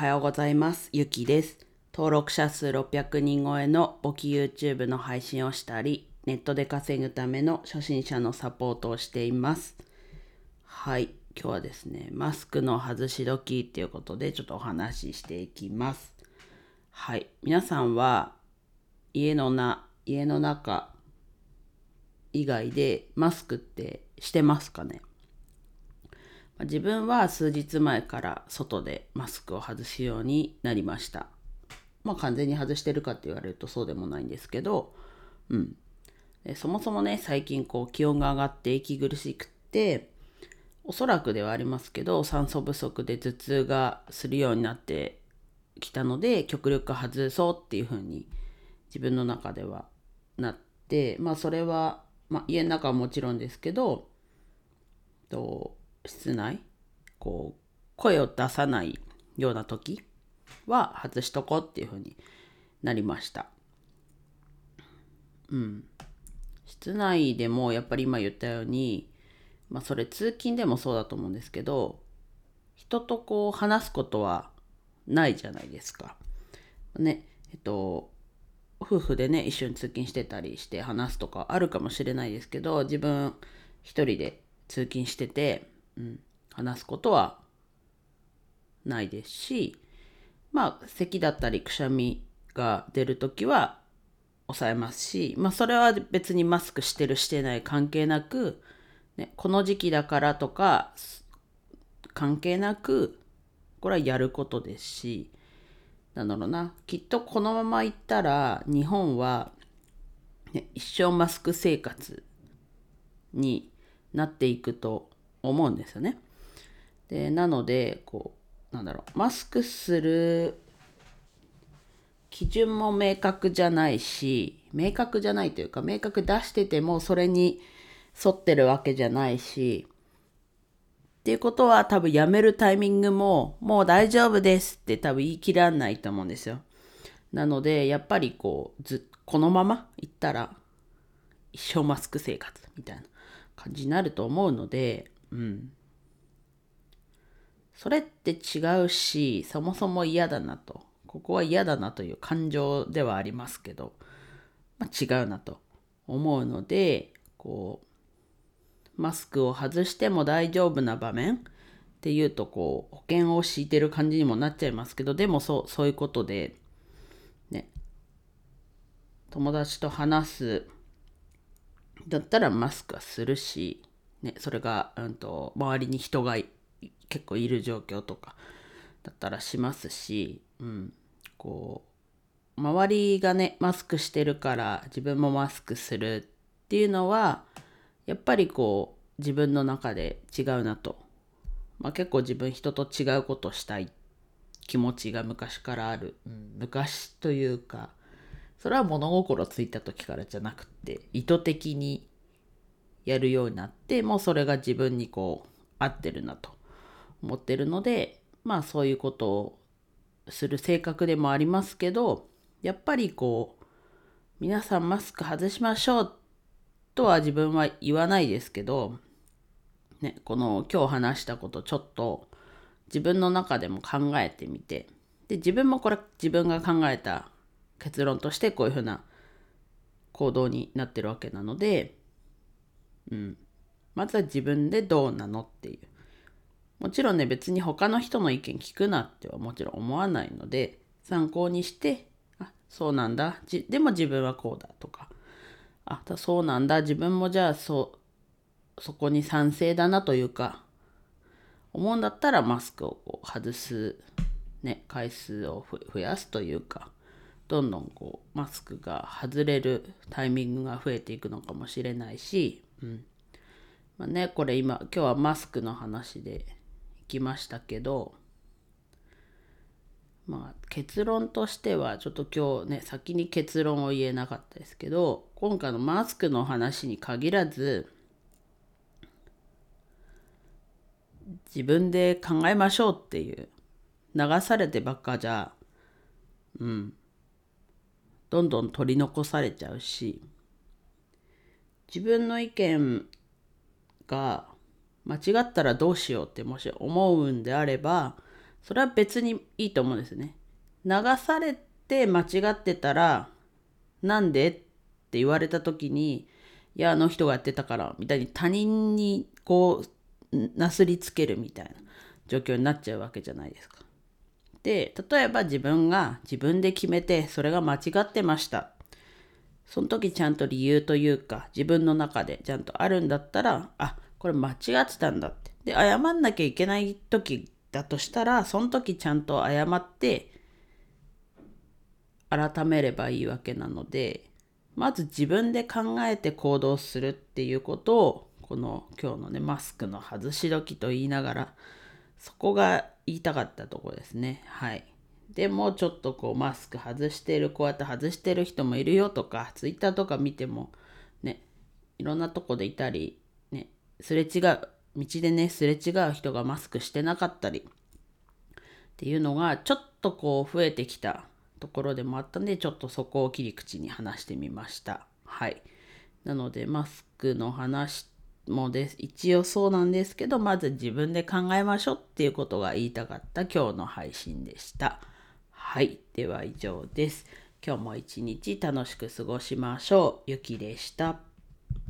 はようございます。ゆきです。登録者数600人超えの簿記 YouTube の配信をしたり、ネットで稼ぐための初心者のサポートをしています。はい、今日はですね、マスクの外し時っていうことでちょっとお話ししていきます。はい、皆さんは家のな、家の中以外でマスクってしてますかね？自分は数日前から外でマスクを外すようになりました。まあ完全に外してるかって言われるとそうでもないんですけど、うん。でそもそもね、最近こう気温が上がって息苦しくって、おそらくではありますけど、酸素不足で頭痛がするようになってきたので、極力外そうっていうふうに自分の中ではなって、まあそれは、まあ家の中はもちろんですけど、と室内？こう声を出さないような時は外しとこうっていう風になりました。うん。室内でもやっぱり今言ったようにまあそれ通勤でもそうだと思うんですけど人とこう話すことはないじゃないですか。ねえっと夫婦でね一緒に通勤してたりして話すとかあるかもしれないですけど自分一人で通勤してて、うん、話すことはないですしまあ咳だったりくしゃみが出る時は抑えますしまあそれは別にマスクしてるしてない関係なく、ね、この時期だからとか関係なくこれはやることですしなんだろうな。きっとこのままいったら日本は、ね、一生マスク生活になっていくと思うんですよね。でなのでこうなんだろうマスクする基準も明確じゃないし明確じゃないというか明確出しててもそれに沿ってるわけじゃないしっていうことは多分やめるタイミングももう大丈夫ですって多分言い切らないと思うんですよ。なのでやっぱりこうずこのままいったら一生マスク生活みたいな感じになると思うので、うん。それって違うし、そもそも嫌だなと。ここは嫌だなという感情ではありますけど、まあ、違うなと思うので、こう、マスクを外しても大丈夫な場面っていうと、こう、保険を敷いてる感じにもなっちゃいますけど、でもそう、そういうことで、ね、友達と話す、だったらマスクはするし、ね、それが、うん、と周りに人が結構いる状況とかだったらしますし、うん、こう周りがねマスクしてるから自分もマスクするっていうのはやっぱりこう自分の中で違うなと、まあ、結構自分人と違うことしたい気持ちが昔からある、うん、昔というかそれは物心ついた時からじゃなくて意図的にやるようになってもうそれが自分にこう合ってるなと思ってるのでまあそういうことをする性格でもありますけどやっぱりこう皆さんマスク外しましょうとは自分は言わないですけど、ね、この今日話したことちょっと自分の中でも考えてみてで自分もこれ自分が考えた結論としてこういうふうな行動になってるわけなので、うん、まずは自分でどうなのっていう。もちろんね別に他の人の意見聞くなってはもちろん思わないので参考にしてあそうなんだ。でも自分はこうだとか。あそうなんだ。自分もじゃあそうそこに賛成だなというか思うんだったらマスクをこう外す、ね、回数を増やすというかどんどんこうマスクが外れるタイミングが増えていくのかもしれないし、うん。まあね、これ今今日はマスクの話でいきましたけどまあ結論としてはちょっと今日ね先に結論を言えなかったですけど今回のマスクの話に限らず自分で考えましょうっていう流されてばっかじゃうん。どんどん取り残されちゃうし自分の意見が間違ったらどうしようってもし思うんであればそれは別にいいと思うんですね。流されて間違ってたら、なんでって言われた時に、いや、あの人がやってたから、みたいに他人にこう、なすりつけるみたいな状況になっちゃうわけじゃないですか。で、例えば自分が自分で決めて、それが間違ってました。その時ちゃんと理由というか、自分の中でちゃんとあるんだったら、あ、これ間違ってたんだって。で、謝んなきゃいけない時だとしたら、その時ちゃんと謝って、改めればいいわけなので、まず自分で考えて行動するっていうことを、この今日のね、マスクの外し時と言いながら、そこが言いたかったとこですね。はい。でもちょっとこうマスク外してる、こうやって外してる人もいるよとか、ツイッターとか見てもね、いろんなとこでいたり、ね、すれ違う、道でね、すれ違う人がマスクしてなかったりっていうのがちょっとこう増えてきたところでもあったんで、ちょっとそこを切り口に話してみました。はい。なので、マスクの話もです。一応そうなんですけど、まず自分で考えましょうっていうことが言いたかった今日の配信でした。はい。では以上です。今日も一日楽しく過ごしましょう。ゆきでした。